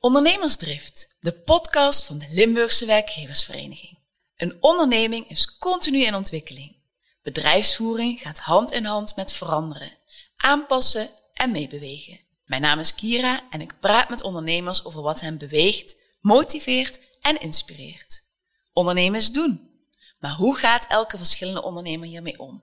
Ondernemersdrift, de podcast van de Limburgse Werkgeversvereniging. Een onderneming is continu in ontwikkeling. Bedrijfsvoering gaat hand in hand met veranderen, aanpassen en meebewegen. Mijn naam is Kira en ik praat met ondernemers over wat hen beweegt, motiveert en inspireert. Ondernemers doen. Maar hoe gaat elke verschillende ondernemer hiermee om?